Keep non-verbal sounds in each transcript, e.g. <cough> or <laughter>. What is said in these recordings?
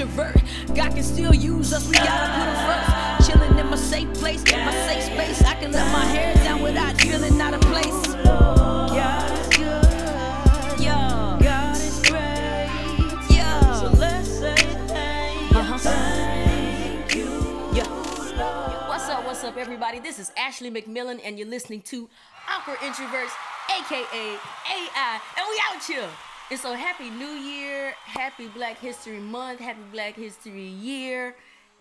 introvert. God can still use us, we gotta put him first. Chilling in my safe place, in my safe space. I can let my hair down without feeling out of place. God. Yeah. God is great. Yeah. So let's say thank you. Uh-huh. Yeah. What's up, what's up, everybody? This is Ashley McMillan, and you're listening to Awkward Introverts, aka AI, and we out here. And so, happy New Year, happy Black History Month, happy Black History Year.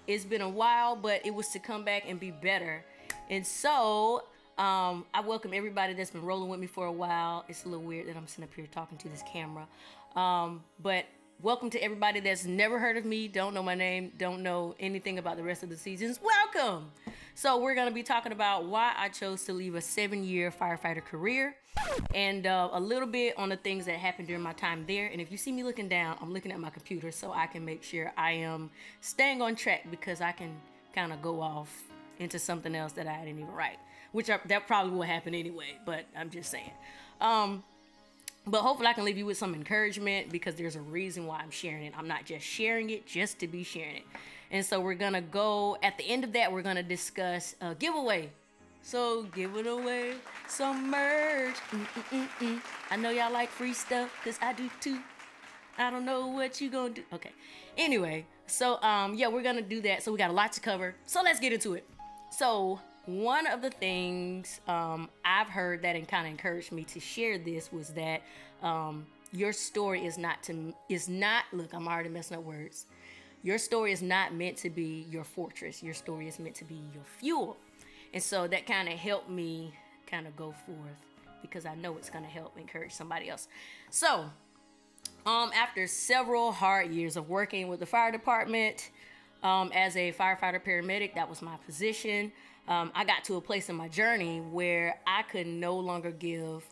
It's been a while, but it was to come back and be better. And so, um, I welcome everybody that's been rolling with me for a while. It's a little weird that I'm sitting up here talking to this camera. Um, but welcome to everybody that's never heard of me, don't know my name, don't know anything about the rest of the seasons. Welcome! So, we're to be talking about why I chose to leave a seven year firefighter career and uh, a little bit on the things that happened during my time there. And if you see me looking down, I'm looking at my computer so I can make sure I am staying on track because I can kind of go off into something else that I didn't even write, which I, that probably will happen anyway, but I'm just saying. Um, but hopefully I can leave you with some encouragement because there's a reason why I'm sharing it. I'm not just sharing it just to be sharing it. And so we're gonna go at the end of that. We're gonna discuss a giveaway. So giving away some merch. Mm-mm-mm-mm. I know y'all like free stuff because I do too. I don't know what you gonna do. Okay. Anyway, so um yeah, we're gonna do that. So we got a lot to cover. So let's get into it. So one of the things um, I've heard that and kind of encouraged me to share this was that um, your story is not to is not look. I'm already messing up words. Your story is not meant to be your fortress. Your story is meant to be your fuel. And so that kind of helped me kind of go forth because I know it's going to help encourage somebody else. So, um, after several hard years of working with the fire department um, as a firefighter paramedic, that was my position. Um, I got to a place in my journey where I could no longer give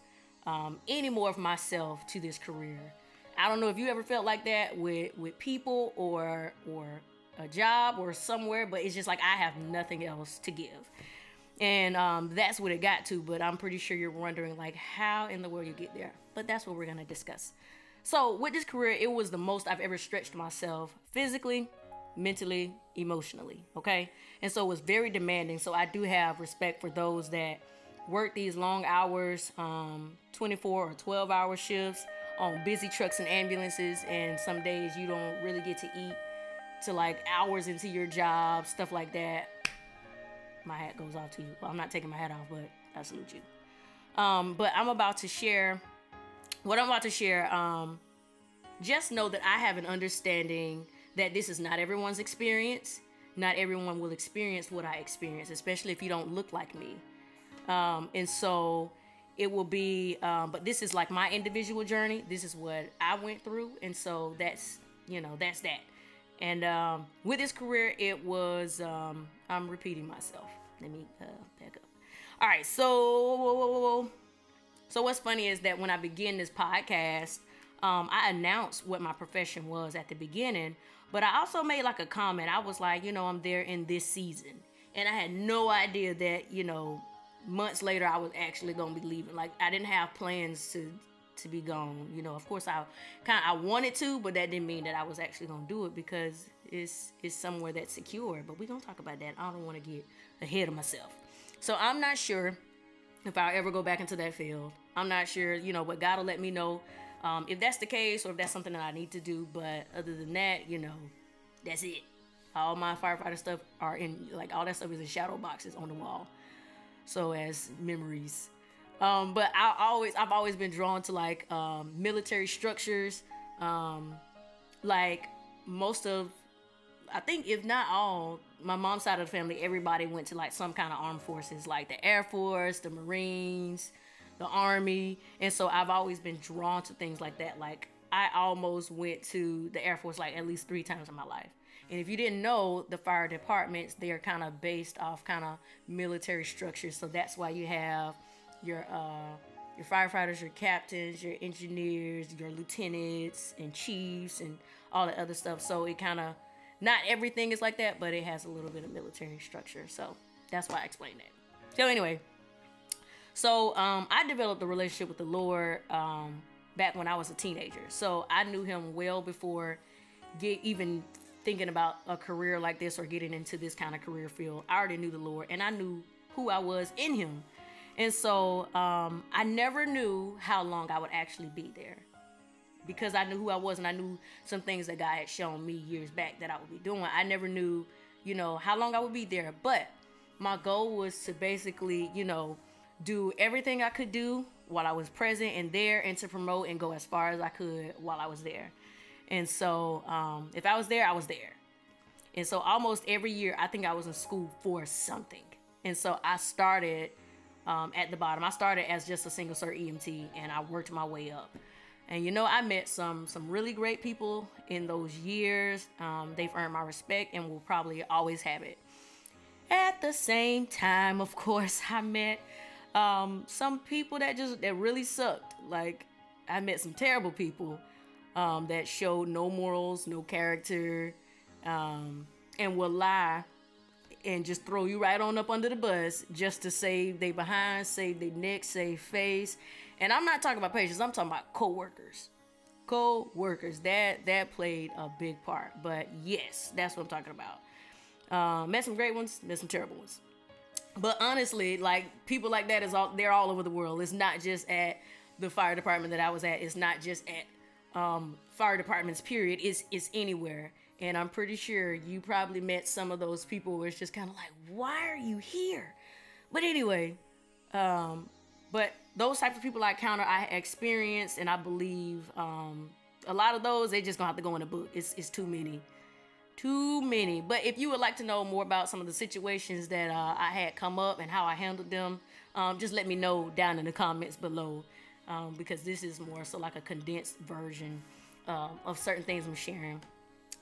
um, any more of myself to this career. I don't know if you ever felt like that with with people or or a job or somewhere, but it's just like I have nothing else to give. And um, that's what it got to, but I'm pretty sure you're wondering like how in the world you get there. But that's what we're gonna discuss. So with this career, it was the most I've ever stretched myself physically, mentally, emotionally. Okay, and so it was very demanding. So I do have respect for those that work these long hours, um, 24 or 12 hour shifts on busy trucks and ambulances, and some days you don't really get to eat to like hours into your job, stuff like that. My hat goes off to you. Well, I'm not taking my hat off, but I salute you. Um, but I'm about to share what I'm about to share. Um, just know that I have an understanding that this is not everyone's experience. Not everyone will experience what I experience, especially if you don't look like me. Um, and so it will be um, but this is like my individual journey. This is what i went through and so that's you know that's that. And um, with this career it was um, i'm repeating myself. Let me uh, back up. All right so so what's funny is that when i begin this podcast um, i announced what my profession was at the beginning but i also made like a comment. I was like you know i'm there in this season. And i had no idea that you know months later I was actually gonna be leaving. Like I didn't have plans to to be gone. You know, of course I kind of I wanted to, but that didn't mean that I was actually gonna do it because it's it's somewhere that's secure. But we gonna talk about that. I don't want to get ahead of myself. So I'm not sure if I'll ever go back into that field. I'm not sure, you know, but God will let me know um, if that's the case or if that's something that I need to do. But other than that, you know, that's it. All my firefighter stuff are in like all that stuff is in shadow boxes on the wall so as memories. Um, but I always I've always been drawn to like um, military structures. Um, like most of I think if not all, my mom's side of the family, everybody went to like some kind of armed forces, like the Air Force, the Marines, the Army, and so I've always been drawn to things like that. Like I almost went to the Air Force like at least three times in my life. And if you didn't know, the fire departments, they are kind of based off kind of military structures. So that's why you have your uh, your firefighters, your captains, your engineers, your lieutenants and chiefs and all the other stuff. So it kind of not everything is like that, but it has a little bit of military structure. So that's why I explained that. So anyway, so um, I developed a relationship with the Lord um, back when I was a teenager. So I knew Him well before get even thinking about a career like this or getting into this kind of career field, I already knew the Lord and I knew who I was in Him. And so um, I never knew how long I would actually be there because I knew who I was and I knew some things that God had shown me years back that I would be doing. I never knew, you know, how long I would be there. But my goal was to basically, you know, do everything I could do while I was present and there and to promote and go as far as I could while I was there. And so um, if I was there, I was there. And so almost every year, I think I was in school for something. And so I started um, at the bottom. I started as just a single cert EMT, and I worked my way up. And you know, I met some some really great people in those years. Um, they've earned my respect and will probably always have it. At the same time, of <laughs> course, I met um, some people that just that really sucked. Like I met some terrible people um, that showed no morals, no character, um, and will lie and just throw you right on up under the bus just to save they behind, save their neck, save face. And I'm not talking about patients, I'm talking about co-workers. Co-workers. That that played a big part. But yes, that's what I'm talking about. Uh, met some great ones, met some terrible ones. But honestly, like people like that is all they're all over the world. It's not just at the fire department that I was at. It's not just at um, fire departments. Period. is it's anywhere. And I'm pretty sure you probably met some of those people where it's just kind of like, why are you here? But anyway, um, but those types of people I encounter, I experience, and I believe um, a lot of those they just gonna have to go in a book. It's it's too many, too many. But if you would like to know more about some of the situations that uh, I had come up and how I handled them, um, just let me know down in the comments below, um, because this is more so like a condensed version uh, of certain things I'm sharing.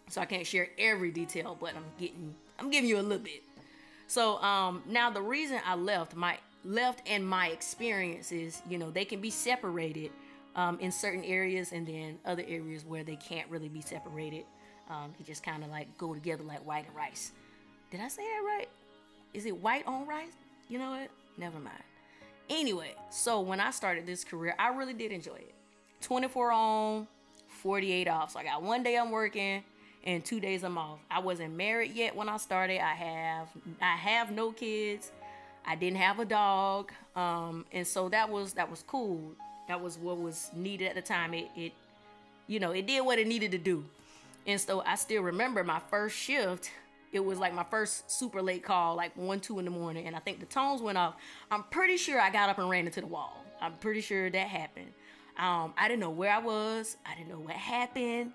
So I can't share every detail, but I'm getting I'm giving you a little bit. So um, now the reason I left my left and my experiences, you know, they can be separated um, in certain areas and then other areas where they can't really be separated. Um, they just kind of like go together like white and rice. Did I say that right? Is it white on rice? You know what? Never mind. Anyway, so when I started this career, I really did enjoy it. 24 on, 48 off. So I got one day I'm working, and two days I'm off. I wasn't married yet when I started. I have I have no kids. I didn't have a dog, um, and so that was that was cool. That was what was needed at the time. It it you know it did what it needed to do, and so I still remember my first shift. It was like my first super late call, like one two in the morning, and I think the tones went off. I'm pretty sure I got up and ran into the wall. I'm pretty sure that happened. Um, I didn't know where I was. I didn't know what happened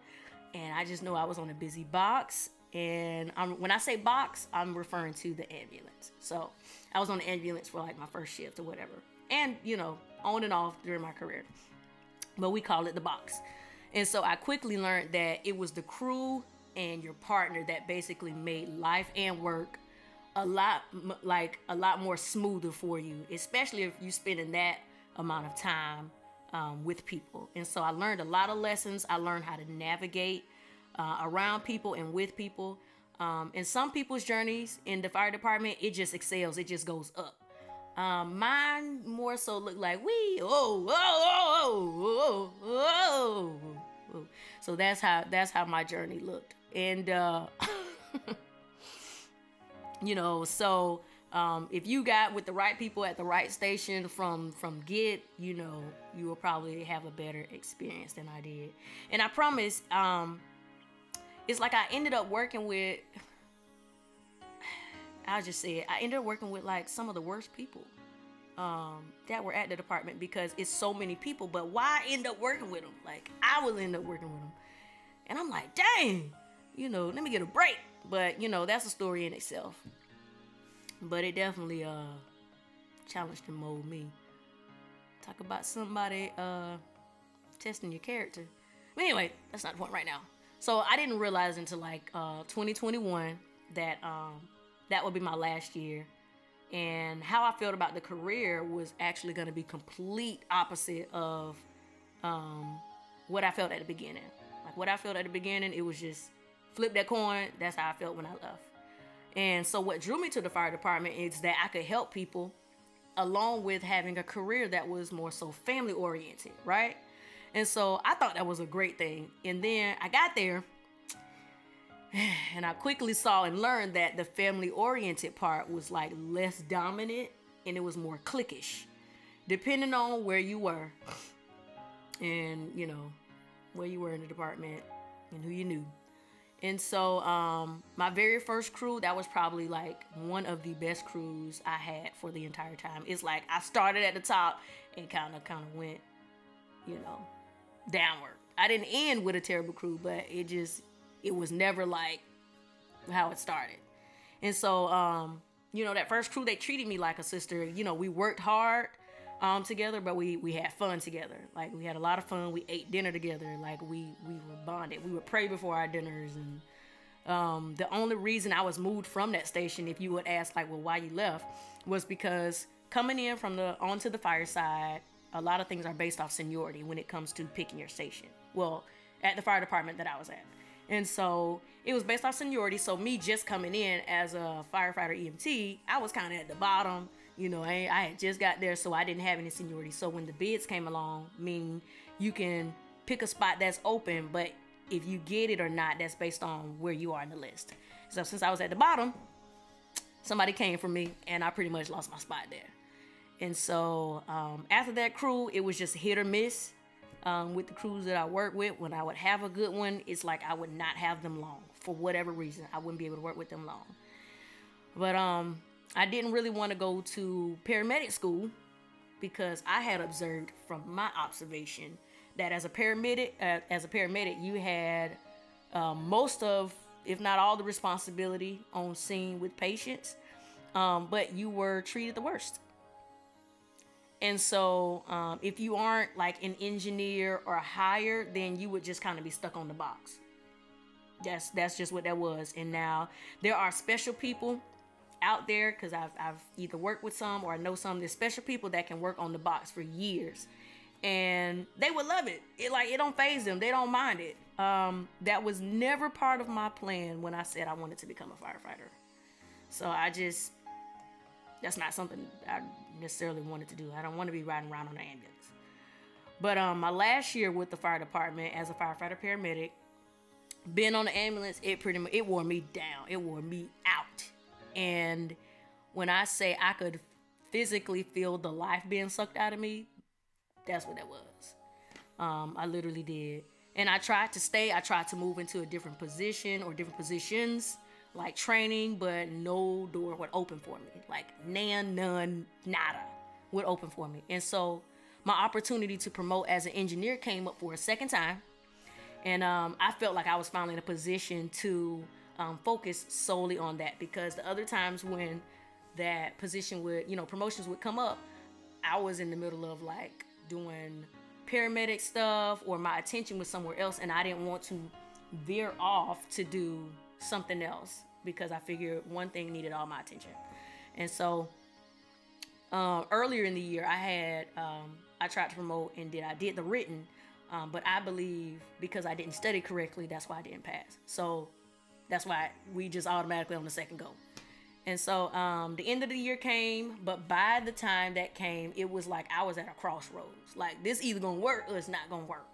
and I just know I was on a busy box. And I'm, when I say box, I'm referring to the ambulance. So I was on the ambulance for like my first shift or whatever, and you know, on and off during my career. But we call it the box. And so I quickly learned that it was the crew and your partner that basically made life and work a lot like a lot more smoother for you, especially if you're spending that amount of time um, with people. And so I learned a lot of lessons. I learned how to navigate uh, around people and with people. Um, in some people's journeys in the fire department, it just excels, it just goes up. Um, mine more so look like we oh oh oh oh oh. So that's how that's how my journey looked, and uh, <laughs> you know, so um, if you got with the right people at the right station from from get, you know, you will probably have a better experience than I did. And I promise, um, it's like I ended up working with. <sighs> I'll just say it. I ended up working with like some of the worst people um, that were at the department because it's so many people. But why end up working with them? Like I will end up working with them, and I'm like, dang, you know, let me get a break. But you know, that's a story in itself but it definitely uh challenged and molded me. Talk about somebody uh testing your character. But anyway, that's not the point right now. So I didn't realize until like uh 2021 that um that would be my last year. And how I felt about the career was actually going to be complete opposite of um, what I felt at the beginning. Like what I felt at the beginning, it was just flip that coin. That's how I felt when I left. And so, what drew me to the fire department is that I could help people along with having a career that was more so family oriented, right? And so, I thought that was a great thing. And then I got there <sighs> And I quickly saw and learned that the family oriented part was like less dominant and it was more cliquish, depending on where you were and, you know, where you were in the department and who you knew. And so, um, my very first crew, that was probably like one of the best crews I had for the entire time. It's like I started at the top and kind of, kind of went, you know, downward. I didn't end with a terrible crew, but it just, it was never like how it started. And so, um, you know, that first crew, they treated me like a sister. You know, we worked hard um, together, but we we had fun together. Like we had a lot of fun. We ate dinner together. Like we we were bonded. We would pray before our dinners. And um, the only reason I was moved from that station, if you would ask, like, well, why you left, was because coming in from the onto the fireside, a lot of things are based off seniority when it comes to picking your station. Well, at the fire department that I was at. And so it was based off seniority. So me just coming in as a firefighter EMT, I was kind of at the bottom you know, I, I just got there, so I didn't have any seniority. So when the bids came along, meaning you can pick a spot that's open, but if you get it or not, that's based on where you are in the list. So since I was at the bottom, somebody came for me, and I pretty much lost my spot there. And so um, after that crew, it was just hit or miss. Um, with the crews that I work with, when I would have a good one, it's like I would not have them long for whatever reason. I wouldn't be able to work with them long. But um, I didn't really want to go to paramedic school because I had observed from my observation that as a paramedic, uh, as a paramedic, you had uh, most of, if not all, the responsibility on scene with patients, um, but you were treated the worst. And so, um, if you aren't like an engineer or higher, then you would just kind of be stuck on the box. That's that's just what that was. And now there are special people out there because I've, I've either worked with some or I know some. There's special people that can work on the box for years, and they would love it. It like it don't faze them. They don't mind it. Um, that was never part of my plan when I said I wanted to become a firefighter. So I just that's not something I necessarily wanted to do. I don't want to be riding around on an ambulance. But um, my last year with the fire department as a firefighter paramedic, being on the ambulance, it pretty much it wore me down. It wore me out and when I say I could physically feel the life being sucked out of me, that's what that was. Um, I literally did. And I tried to stay, I tried to move into a different position or different positions, like training, but no door would open for me. Like, nan, none, nada would open for me. And so my opportunity to promote as an engineer came up for a second time. And um, I felt like I was finally in a position to um, focus solely on that because the other times when that position would, you know, promotions would come up, I was in the middle of like doing paramedic stuff or my attention was somewhere else and I didn't want to veer off to do something else because I figured one thing needed all my attention. And so uh, earlier in the year, I had um, I tried to promote and did I did the written, um, but I believe because I didn't study correctly, that's why I didn't pass. So that's why we just automatically on the second go. And so um, the end of the year came, but by the time that came, it was like I was at a crossroads. Like this either gonna work or it's not gonna work.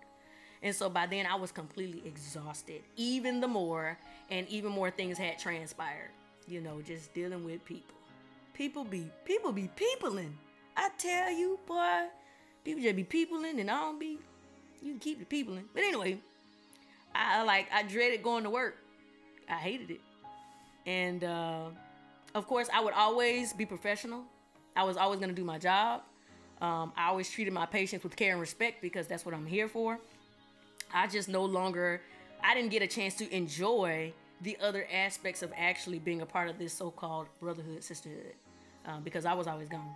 And so by then I was completely exhausted, even the more, and even more things had transpired. You know, just dealing with people. People be people be peopling. I tell you, boy, people just be peopling, and I don't be. You can keep the peopling, but anyway, I like I dreaded going to work I hated it. And uh, of course, I would always be professional. I was always going to do my job. Um, I always treated my patients with care and respect because that's what I'm here for. I just no longer, I didn't get a chance to enjoy the other aspects of actually being a part of this so-called brotherhood, sisterhood, um, because I was always gone.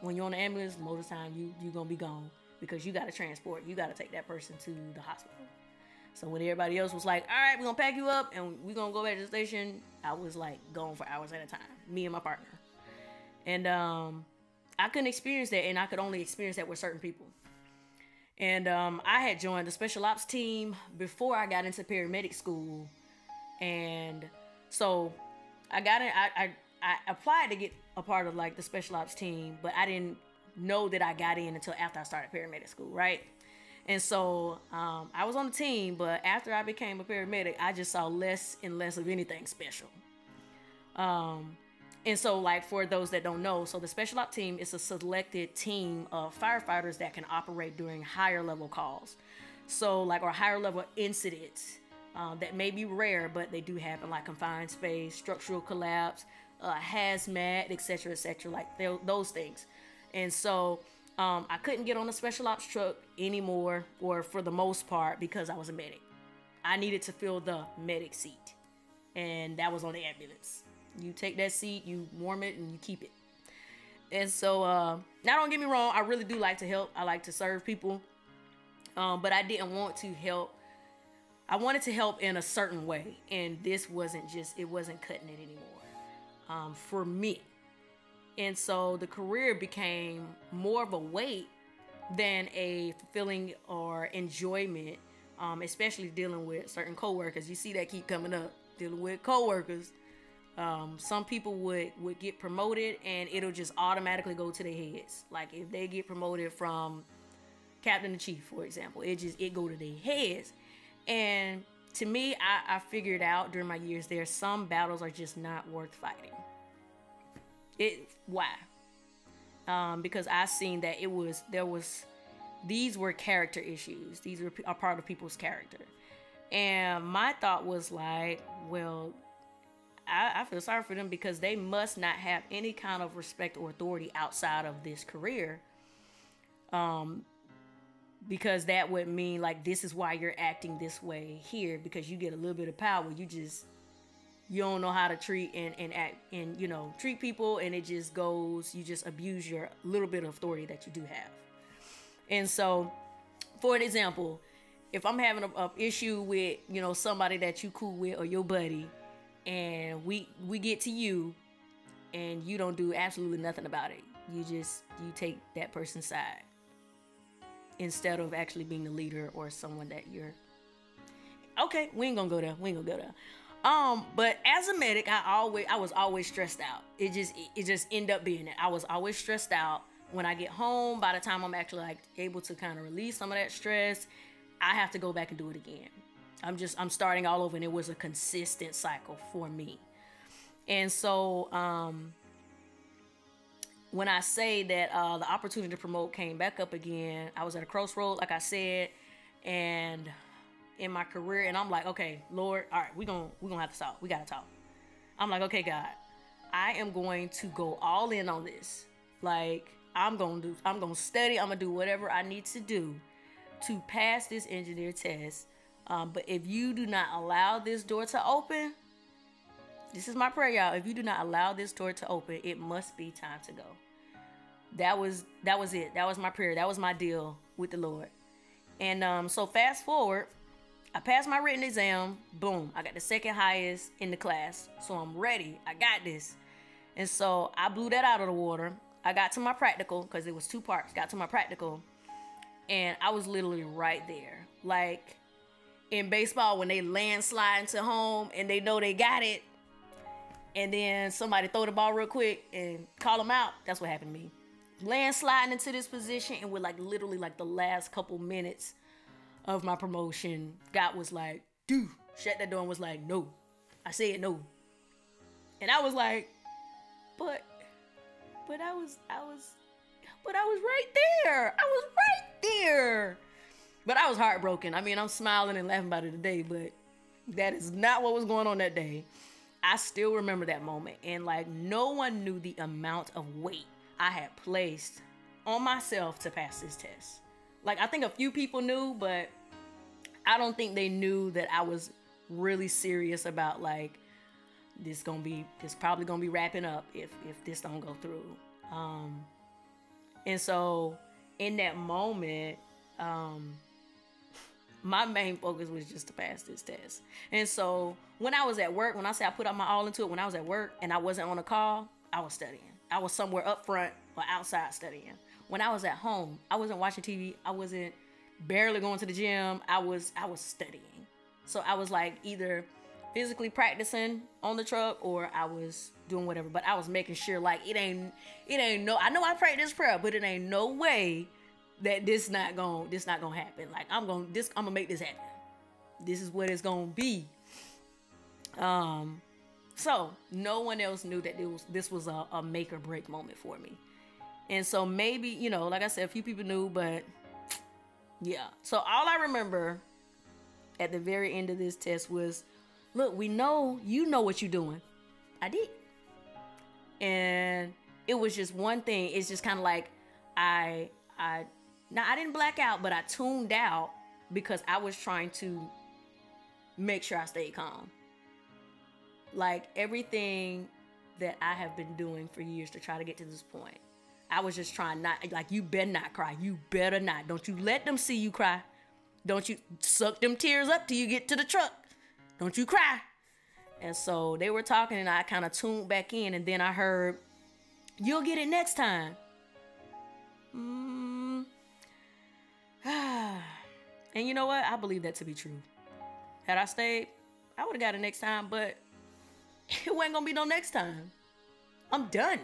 When you're on the ambulance, most of the time you you're gonna be gone because you got to transport, you got to take that person to the hospital. So when everybody else was like, all right, we're gonna pack you up and we're gonna go back to the station, I was like gone for hours at a time, me and my partner. And um, I couldn't experience that, and I could only experience that with certain people. And um, I had joined the special ops team before I got into paramedic school. And so I got in, I, I, I applied to get a part of like the special ops team, but I didn't know that I got in until after I started paramedic school, right? And so um, I was on the team, but after I became a paramedic, I just saw less and less of anything special. Um, and so, like for those that don't know, so the special op team is a selected team of firefighters that can operate during higher level calls. So, like or higher level incidents uh, that may be rare, but they do happen, like confined space, structural collapse, uh, hazmat, etc., etc., like those things. And so, um, I couldn't get on a special ops truck anymore, or for the most part, because I was a medic. I needed to fill the medic seat, and that was on the ambulance. You take that seat, you warm it, and you keep it. And so, uh, now don't get me wrong, I really do like to help. I like to serve people, um, but I didn't want to help. I wanted to help in a certain way, and this wasn't just it wasn't cutting it anymore um, for me. And so the career became more of a weight than a fulfilling or enjoyment, um, especially dealing with certain coworkers. You see that keep coming up, dealing with coworkers um, some people would would get promoted and it'll just automatically go to their heads. Like if they get promoted from captain to chief, for example, it just it go to their heads. And to me, I, I figured out during my years there, some battles are just not worth fighting. It why? Um, because I seen that it was there was these were character issues. These were a part of people's character. And my thought was like, well, I, I feel sorry for them because they must not have any kind of respect or authority outside of this career. Um, because that would mean like this is why you're acting this way here because you get a little bit of power. You just you don't know how to treat and, and act and you know treat people and it just goes you just abuse your little bit of authority that you do have. And so for an example if i'm having a, a issue with you know somebody that you cool with or your buddy and we we get to you and you don't do absolutely nothing about it you just you take that person's side instead of actually being the leader or someone that you're okay we ain't gonna go there we ain't gonna go there um but as a medic i always i was always stressed out. It just it, just end up being it i was always stressed out. When i get home by the time i'm actually like able to kind of release some of that stress i have to go back and do it again. I'm just I'm starting all over and it was a consistent cycle for me. And so um when I say that uh, the opportunity to promote came back up again, I was at a crossroad, like I said, and in my career, and I'm like, okay, Lord, all right, we're gonna we're gonna have to talk. We gotta talk. I'm like, okay, God, I am going to go all in on this. Like, I'm gonna do, I'm gonna study, I'm gonna do whatever I need to do to pass this engineer test um, but if you do not allow this door to open, this is my prayer, y'all. If you do not allow this door to open, it must be time to go. That was that was it. That was my prayer. That was my deal with the Lord. And um, so fast forward, I passed my written exam. Boom, I got the second highest in the class. So I'm ready. I got this. And so I blew that out of the water. I got to my practical because it was two parts. Got to my practical, and I was literally right there. Like in baseball when they landslide into home and they know they got it, and then somebody throw the ball real quick and call them out. That's what happened to me. Landsliding into this position, and with like literally like the last couple minutes of my promotion, God was like, dude, shut that door and was like, no. I said no. And I was like, but, but I was, I was, but I was right there. I was right there. But I was heartbroken. I mean, I'm smiling and laughing about it today, but that is not what was going on that day. I still remember that moment. And like, no one knew the amount of weight I had placed on myself to pass this test. Like, I think a few people knew, but I don't think they knew that I was really serious about like this gonna be this probably gonna be wrapping up if if this don't go through um and so in that moment um my main focus was just to pass this test. And so when I was at work, when I say I put up my all into it, when I was at work and I wasn't on a call, I was studying. I was somewhere up front or outside studying. When I was at home, I wasn't watching TV. I wasn't barely going to the gym. I was I was studying. So I was like either physically practicing on the truck or I was doing whatever. But I was making sure like it ain't it ain't no I know I prayed this prayer, but it ain't no way that this not gonna this not gonna happen. Like I'm gonna this I'm gonna make this happen. This is what it's gonna be. Um, so no one else knew that was this was a, a make or break moment for me. And so maybe, you know, like I said, a few people knew, but yeah. So all I remember at the very end of this test was, look, we know you know what you're doing. I did. And it was just one thing. It's just kind of like I I now I didn't black out, but I tuned out because I was trying to make sure I stayed calm. Like everything that I have been doing for years to try to get to this point. I was just trying not like you better not cry. You better not. Don't you let them see you cry. Don't you suck them tears up till you get to the truck. Don't you cry. And so they were talking and I kind of tuned back in and then I heard you'll get it next time. Mm. <sighs> and you know what? I believe that to be true. Had I stayed, I would have got it next time, but <laughs> it wasn't gonna be no next time. I'm done.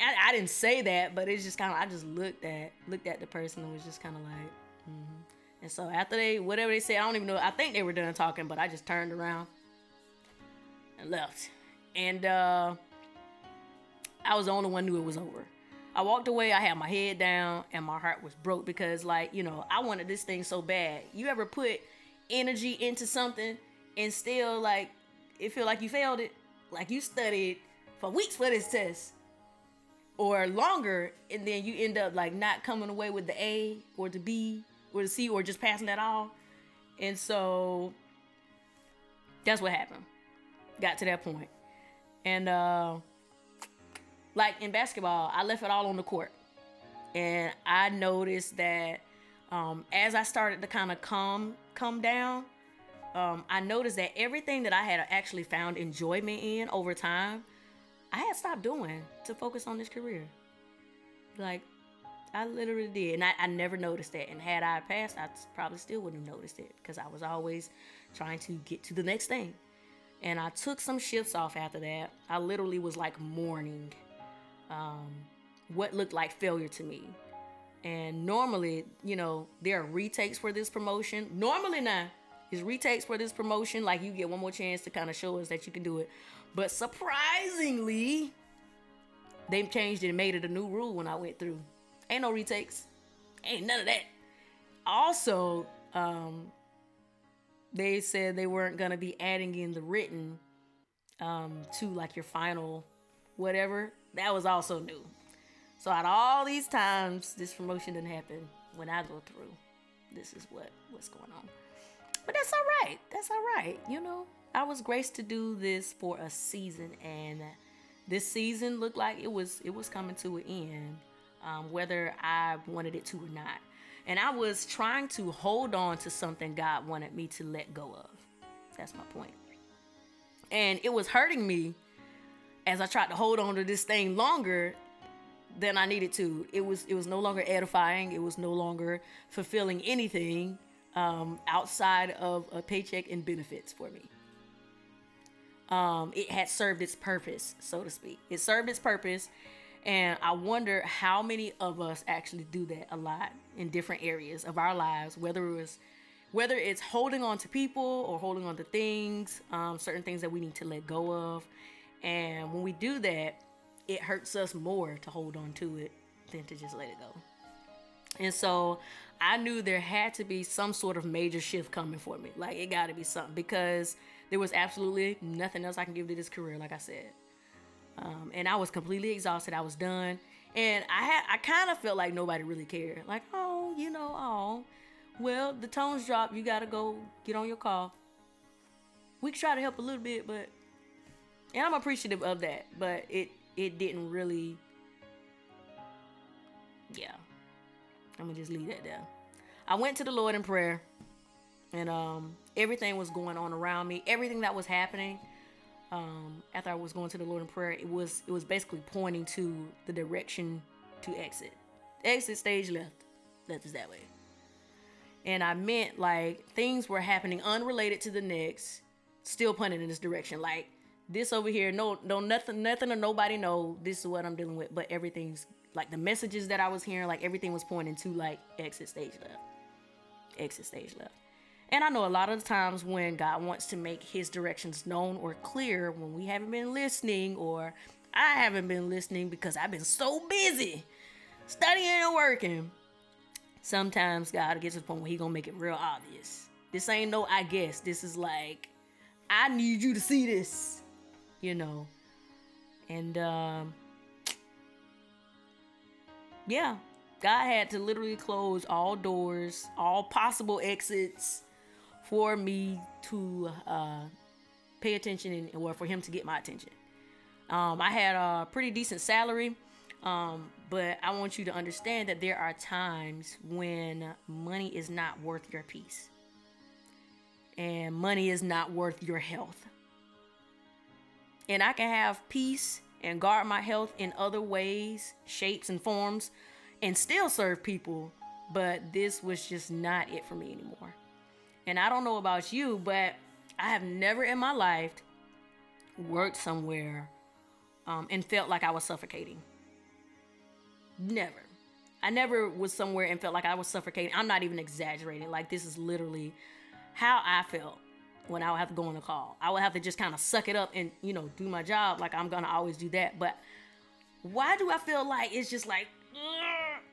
I, I didn't say that, but it's just kind of I just looked at looked at the person and was just kind of like, mm-hmm. and so after they whatever they said, I don't even know. I think they were done talking, but I just turned around and left, and uh, I was the only one knew it was over. I walked away. I had my head down, and my heart was broke because, like, you know, I wanted this thing so bad. You ever put energy into something and still like it feel like you failed it? Like you studied for weeks for this test or longer and then you end up like not coming away with the A or the B or the C or just passing that all. And so that's what happened. Got to that point. And uh like in basketball, I left it all on the court. And I noticed that um as I started to kind of come come down, um, I noticed that everything that I had actually found enjoyment in over time I had stopped doing to focus on this career. Like, I literally did. And I, I never noticed that. And had I passed, I probably still wouldn't have noticed it because I was always trying to get to the next thing. And I took some shifts off after that. I literally was like mourning um, what looked like failure to me. And normally, you know, there are retakes for this promotion. Normally, now, is retakes for this promotion. Like, you get one more chance to kind of show us that you can do it. But surprisingly, they changed it and made it a new rule when I went through. Ain't no retakes. Ain't none of that. Also, um, they said they weren't gonna be adding in the written um, to like your final whatever. That was also new. So of all these times this promotion didn't happen, when I go through, this is what what's going on. But that's all right. That's all right. You know, I was graced to do this for a season, and this season looked like it was it was coming to an end, um, whether I wanted it to or not. And I was trying to hold on to something God wanted me to let go of. That's my point. And it was hurting me as I tried to hold on to this thing longer than I needed to. It was it was no longer edifying. It was no longer fulfilling anything um, outside of a paycheck and benefits for me um, it had served its purpose, so to speak. It served its purpose, and I wonder how many of us actually do that a lot in different areas of our lives, whether it was whether it's holding on to people or holding on to things, um, certain things that we need to let go of. And when we do that, it hurts us more to hold on to it than to just let it go. And so I knew there had to be some sort of major shift coming for me. Like it got to be something because there was absolutely nothing else I can give to this career, like I said. Um, and I was completely exhausted. I was done, and I had I kind of felt like nobody really cared. Like, oh, you know, oh, well, the tones dropped. You gotta go get on your car. We try to help a little bit, but and I'm appreciative of that. But it it didn't really. Yeah, I'm gonna just leave that there. I went to the Lord in prayer and um, everything was going on around me. Everything that was happening um, after I was going to the Lord in prayer, it was it was basically pointing to the direction to exit. Exit stage left. Left is that way. And I meant like things were happening unrelated to the next, still pointing in this direction. Like this over here, no, no, nothing, nothing or nobody know this is what I'm dealing with, but everything's like the messages that I was hearing, like everything was pointing to like exit stage left, exit stage left. And I know a lot of the times when God wants to make his directions known or clear, when we haven't been listening, or I haven't been listening because I've been so busy studying and working, sometimes God gets to the point where he gonna make it real obvious. This ain't no I guess. This is like, I need you to see this, you know. And um yeah, God had to literally close all doors, all possible exits for me to uh, pay attention and or for him to get my attention. Um, I had a pretty decent salary, um, but I want you to understand that there are times when money is not worth your peace, and money is not worth your health. And I can have peace and guard my health in other ways, shapes, and forms, and still serve people. But this was just not it for me anymore. And I don't know about you, but I have never in my life worked somewhere um, and felt like I was suffocating. Never. I never was somewhere and felt like I was suffocating. I'm not even exaggerating. Like, this is literally how I felt when I would have to go on a call. I would have to just kind of suck it up and, you know, do my job like I'm going to always do that. But why do I feel like it's just like,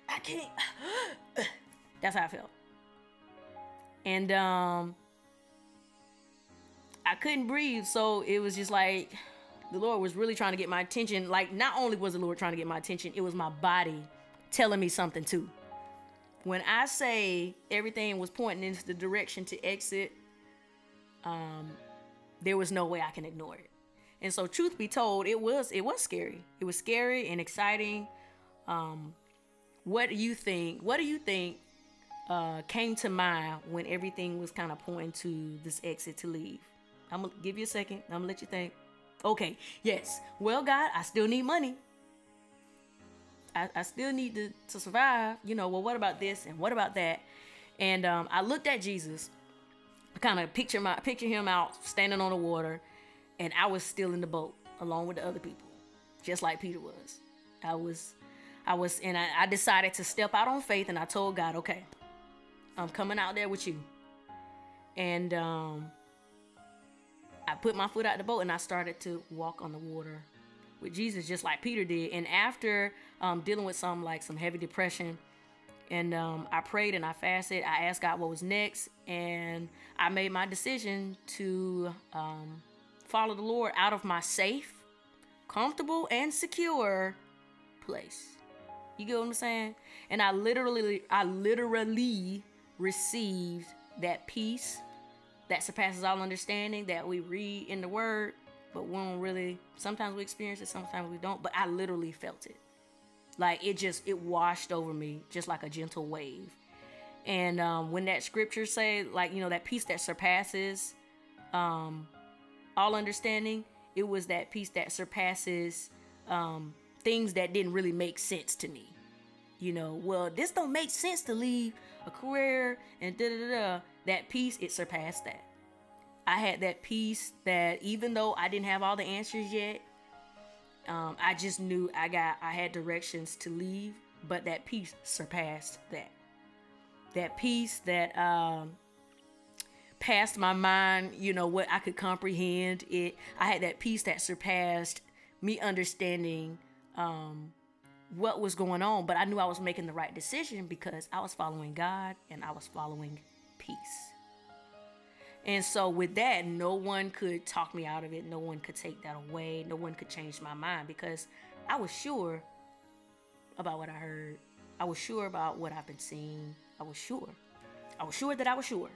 I can't? <gasps> That's how I felt. And um, I couldn't breathe. So it was just like the Lord was really trying to get my attention. Like, not only was the Lord trying to get my attention, it was my body telling me something too. When I say everything was pointing into the direction to exit, um, there was no way I can ignore it. And so, truth be told, it was it was scary. It was scary and exciting. Um, what do you think? What do you think uh, came to mind when everything was kind of pointing to this exit to leave? I'm gonna give you a second. I'm gonna let you think. Okay, yes. Well, God, I still need money. I, I still need to, to survive. You know, well, what about this and what about that? And um, I looked at Jesus. Kind of picture my picture him out standing on the water, and I was still in the boat along with the other people, just like Peter was. I was, I was, and I, I decided to step out on faith, and I told God, okay, I'm coming out there with you. And um, I put my foot out the boat and I started to walk on the water with Jesus, just like Peter did. And after um, dealing with some like some heavy depression, and um, I prayed and I fasted. I asked God what was next, and I made my decision to um, follow the Lord out of my safe, comfortable, and secure place. You get what I'm saying? And I literally, I literally received that peace that surpasses all understanding that we read in the word, but we don't really sometimes we experience it, sometimes we don't. But I literally felt it. Like it just it washed over me just like a gentle wave. And um, when that scripture say like you know that peace that surpasses um, all understanding, it was that peace that surpasses um, things that didn't really make sense to me. You know, well, this don't make sense to leave a career and da da da. That peace, it surpassed that. I had that peace that even though I didn't have all the answers yet, um, I just knew I got I had directions to leave, but that peace surpassed that. That peace that um, passed my mind, you know, what I could comprehend. It I had that peace that surpassed me understanding um, what was going on, but I knew I was making the right decision because I was following God and I was following peace. And so, with that, no one could talk me out of it. No one could take that away. No one could change my mind because I was sure about what I heard. I was sure about what I've been seeing. I was sure. I was sure that I was sure.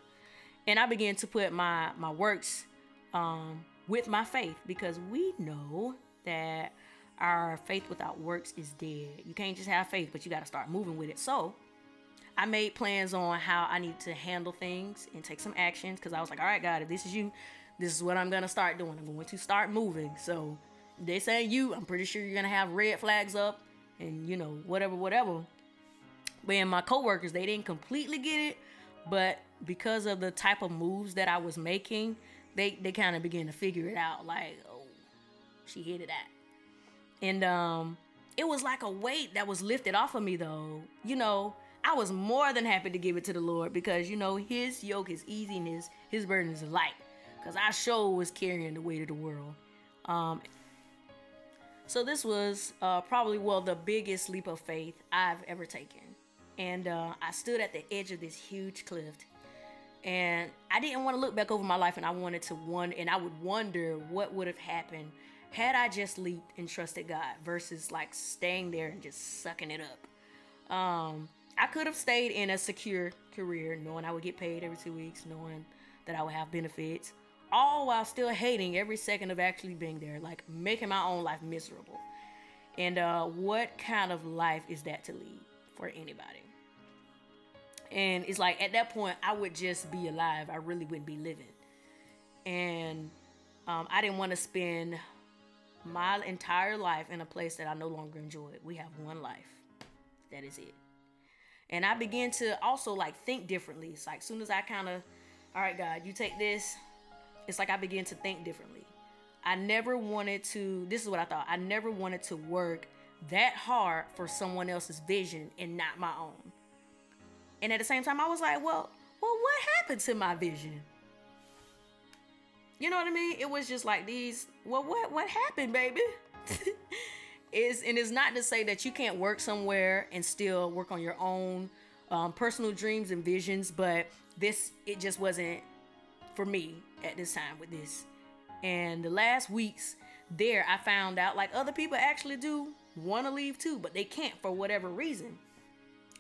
And I began to put my, my works um, with my faith because we know that our faith without works is dead. You can't just have faith, but you got to start moving with it. So I made plans on how I need to handle things and take some actions because I was like, all right, God, if this is you, this is what I'm going to start doing. I'm going to start moving. So they say you, I'm pretty sure you're going to have red flags up and, you know, whatever, whatever. But in my coworkers, they didn't completely get it. But because of the type of moves that I was making, they, they kind of began to figure it out like, oh, she hit it at. And um, it was like a weight that was lifted off of me though. You know, I was more than happy to give it to the Lord because you know his yoke is and his his burden is light. Cause I sure was carrying the weight of the world. Um, so this was uh, probably well the biggest leap of faith I've ever taken, and uh, I stood at the edge of this huge cliff, and I didn't want to look back over my life, and I wanted to wonder, and I would wonder what would have happened had I just leaped and trusted God versus like staying there and just sucking it up. Um, I could have stayed in a secure career, knowing I would get paid every two weeks, knowing that I would have benefits, all while still hating every second of actually being there, like making my own life miserable. And uh, what kind of life is that to lead for anybody? And it's like at that point, I would just be alive. I really wouldn't be living. And um, I didn't want to spend my entire life in a place that I no longer enjoy. We have one life. That is it. And I began to also like think differently. It's like soon as I kind of, all right, God, you take this. It's like I began to think differently. I never wanted to, this is what I thought. I never wanted to work that hard for someone else's vision and not my own. And at the same time, I was like, well, well, what happened to my vision? You know what I mean? It was just like these, well, what what happened, baby? <laughs> is and it's not to say that you can't work somewhere and still work on your own um, personal dreams and visions but this it just wasn't for me at this time with this and the last weeks there i found out like other people actually do want to leave too but they can't for whatever reason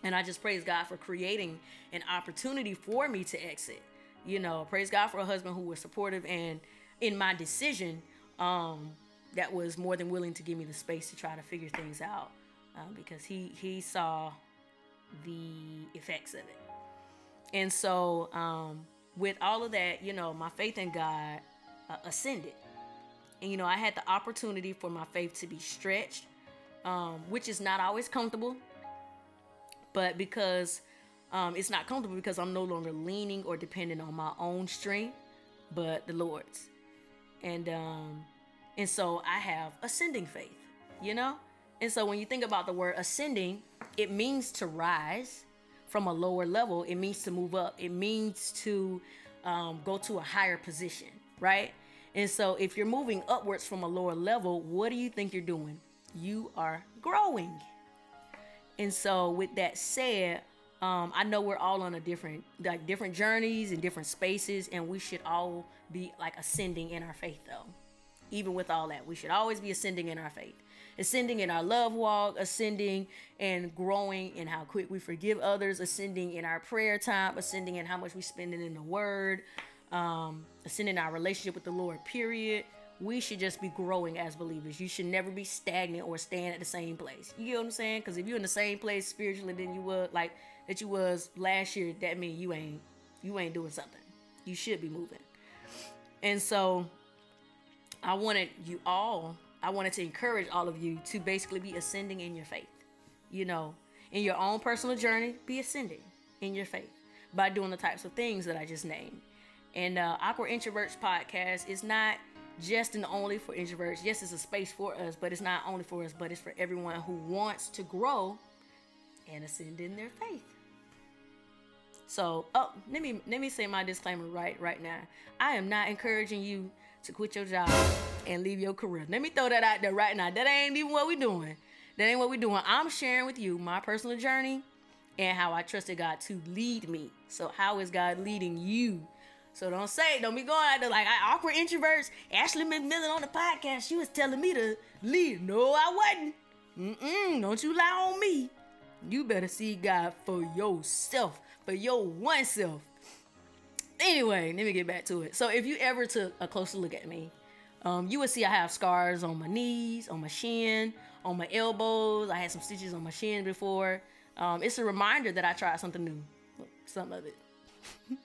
and i just praise god for creating an opportunity for me to exit you know praise god for a husband who was supportive and in my decision um that was more than willing to give me the space to try to figure things out um, because he he saw the effects of it. And so um, with all of that you know my faith in god uh, ascended. And you know i had the opportunity for my faith to be stretched um, which is not always comfortable but because um, it's not comfortable because i'm no longer leaning or dependent on my own strength but the lord's and um, and so I have ascending faith, you know? And so when you think about the word ascending, it means to rise from a lower level, it means to move up, it means to um, go to a higher position, right? And so if you're moving upwards from a lower level, what do you think you're doing? You are growing. And so with that said, um, I know we're all on a different like different journeys and different spaces, and we should all be like ascending in our faith though even with all that. We should always be ascending in our faith, ascending in our love walk, ascending and growing in how quick we forgive others, ascending in our prayer time, ascending in how much we spend in the Word, um, ascending our relationship with the Lord, period. We should just be growing as believers. You should never be stagnant or staying at the same place. You get what I'm saying? Because if you're in the same place spiritually than you were, like that you was last year, that mean you ain't you ain't doing something. You should be moving. And so I wanted you all, I wanted to encourage all of you to basically be ascending in your faith. You know, in your own personal journey, be ascending in your faith by doing the types of things that I just named. And uh, Introverts podcast is not just and only for introverts. Yes, it's a space for us, but it's not only for us, but it's for everyone who wants to grow and ascend in their faith. So, oh, let me let me say my disclaimer right right now. I am not encouraging you to quit your job and leave your career. Let me throw that out there right now. That ain't even what we're doing. That ain't what we're doing. I'm sharing with you my personal journey and how I trusted God to lead me. So how is God leading you? So don't say, don't be going out there like I awkward introverts. Ashley McMillan on the podcast, she was telling me to leave. No, I wasn't. Mm-mm, don't you lie on me. You better see God for yourself, for your one self. Anyway, let me get back to it. So if you ever took a closer look at me, um, you would see I have scars on my knees, on my shin, on my elbows. I had some stitches on my shin before. Um, it's a reminder that I tried something new. Some of it. <laughs>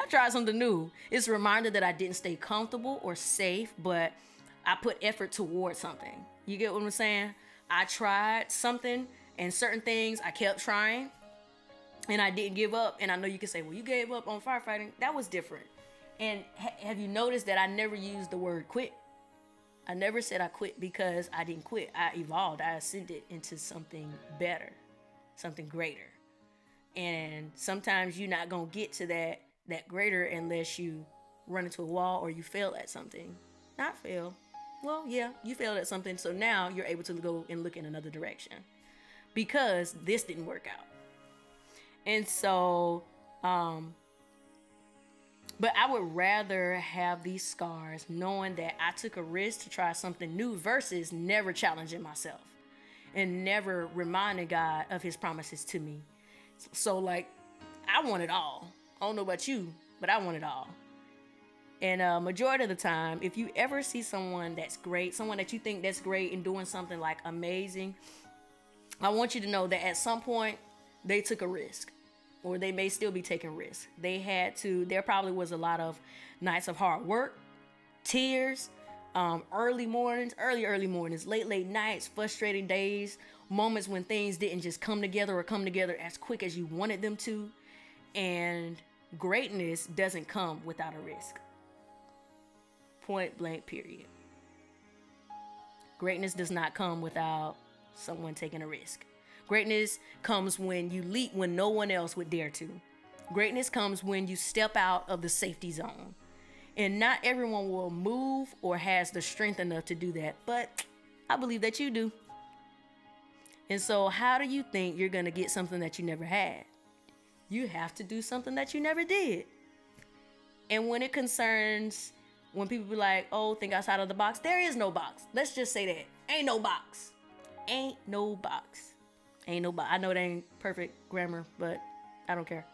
I tried something new. It's a reminder that I didn't stay comfortable or safe, but I put effort towards something. You get what I'm saying? I tried something and certain things I kept trying and I didn't give up. And I know you can say, well, you gave up on firefighting. That was different. And ha- have you noticed that I never used the word quit? I never said I quit because I didn't quit. I evolved. I ascended into something better, something greater. And sometimes you're not gonna get to that that greater unless you run into a wall or you fail at something. Not fail. Well, yeah, you failed at something. So now you're able to go and look in another direction because this didn't work out. And so, um, but I would rather have these scars knowing that I took a risk to try something new versus never challenging myself and never reminding God of his promises to me. So, like, I want it all. I don't know about you, but I want it all. And uh, majority of the time, if you ever see someone that's great, someone that you think that's great and doing something like amazing, I want you to know that at some point they took a risk or they may still be taking risks. They had to, there probably was a lot of nights of hard work, tears, um, early mornings, early, early mornings, late, late nights, frustrating days, moments when things didn't just come together or come together as quick as you wanted them to. And greatness doesn't come without a risk. Point blank, period. Greatness does not come without someone taking a risk. Greatness comes when you leap when no one else would dare to. Greatness comes when you step out of the safety zone. And not everyone will move or has the strength enough to do that, but I believe that you do. And so, how do you think you're going to get something that you never had? You have to do something that you never did. And when it concerns when people be like, oh, think outside of the box, there is no box. Let's just say that. Ain't no box. Ain't no box. Ain't no. I know that ain't perfect grammar, but I don't care.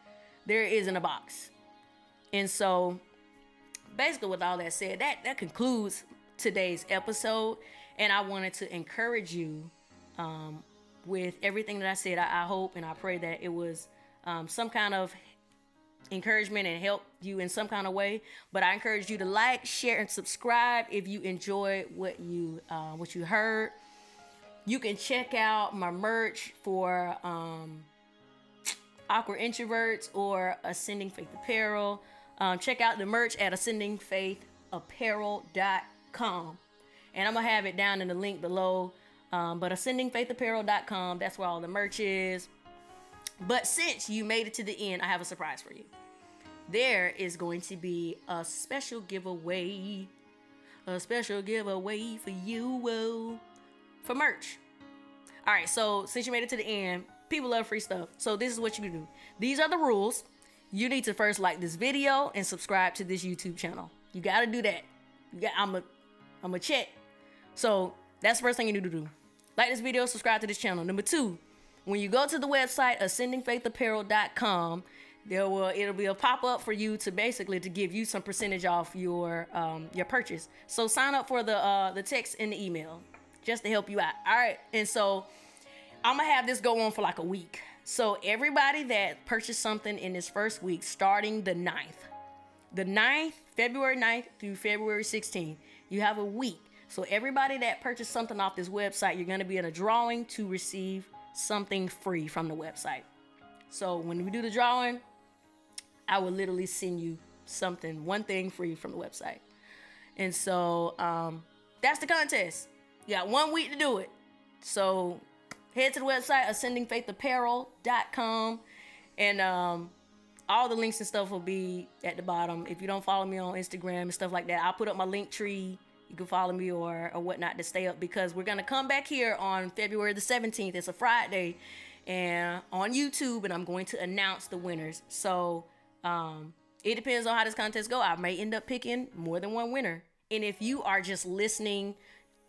There isn't a box. And so, basically, with all that said, that, that concludes today's episode. And I wanted to encourage you um, with everything that I said. I, I, hope and I pray that it was um, some kind of encouragement and help you in some kind of way. But I encourage you to like, share, and subscribe if you enjoyed what you uh, what you heard. You can check out my merch for um, Awkward Introverts or Ascending Faith Apparel. Um, check out the merch at ascendingfaithapparel.com. And I'm going to have it down in the link below. Um, but ascendingfaithapparel.com, that's where all the merch is. But since you made it to the end, I have a surprise for you. There is going to be a special giveaway. A special giveaway for you for merch. All right, so since you made it to the end, people love free stuff. So this is what you do. These are the rules. You need to first like this video and subscribe to this YouTube channel. You got to do that. You got I'm a I'm a check. So that's the first thing you need to do. Like this video, subscribe to this channel. Number 2, when you go to the website ascendingfaithapparel.com, there will it'll be a pop-up for you to basically to give you some percentage off your um, your purchase. So sign up for the uh, the text and the email just to help you out. All right, and so I'm gonna have this go on for like a week. So everybody that purchased something in this first week, starting the 9th, the 9th, February 9th through February 16th, you have a week. So everybody that purchased something off this website, you're gonna be in a drawing to receive something free from the website. So when we do the drawing, I will literally send you something, one thing free from the website. And so um, that's the contest. You got one week to do it. So head to the website, ascendingfaithapparel.com, and um, all the links and stuff will be at the bottom. If you don't follow me on Instagram and stuff like that, I'll put up my link tree you can follow me or or whatnot to stay up because we're gonna come back here on February the 17th. It's a Friday, and on YouTube, and I'm going to announce the winners. So um, it depends on how this contest go. I may end up picking more than one winner. And if you are just listening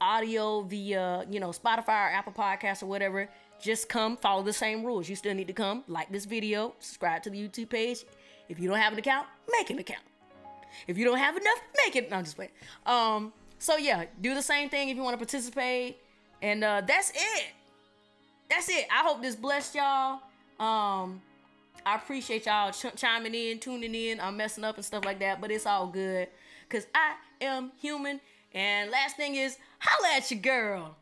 audio via you know Spotify or Apple Podcasts or whatever, just come follow the same rules. You still need to come like this video, subscribe to the YouTube page. If you don't have an account, make an account. If you don't have enough, make it. No, I'm just wait. Um, so yeah, do the same thing if you want to participate. And uh, that's it. That's it. I hope this blessed y'all. Um, I appreciate y'all ch- chiming in, tuning in. I'm messing up and stuff like that, but it's all good. Cause I am human. And last thing is, holla at your girl.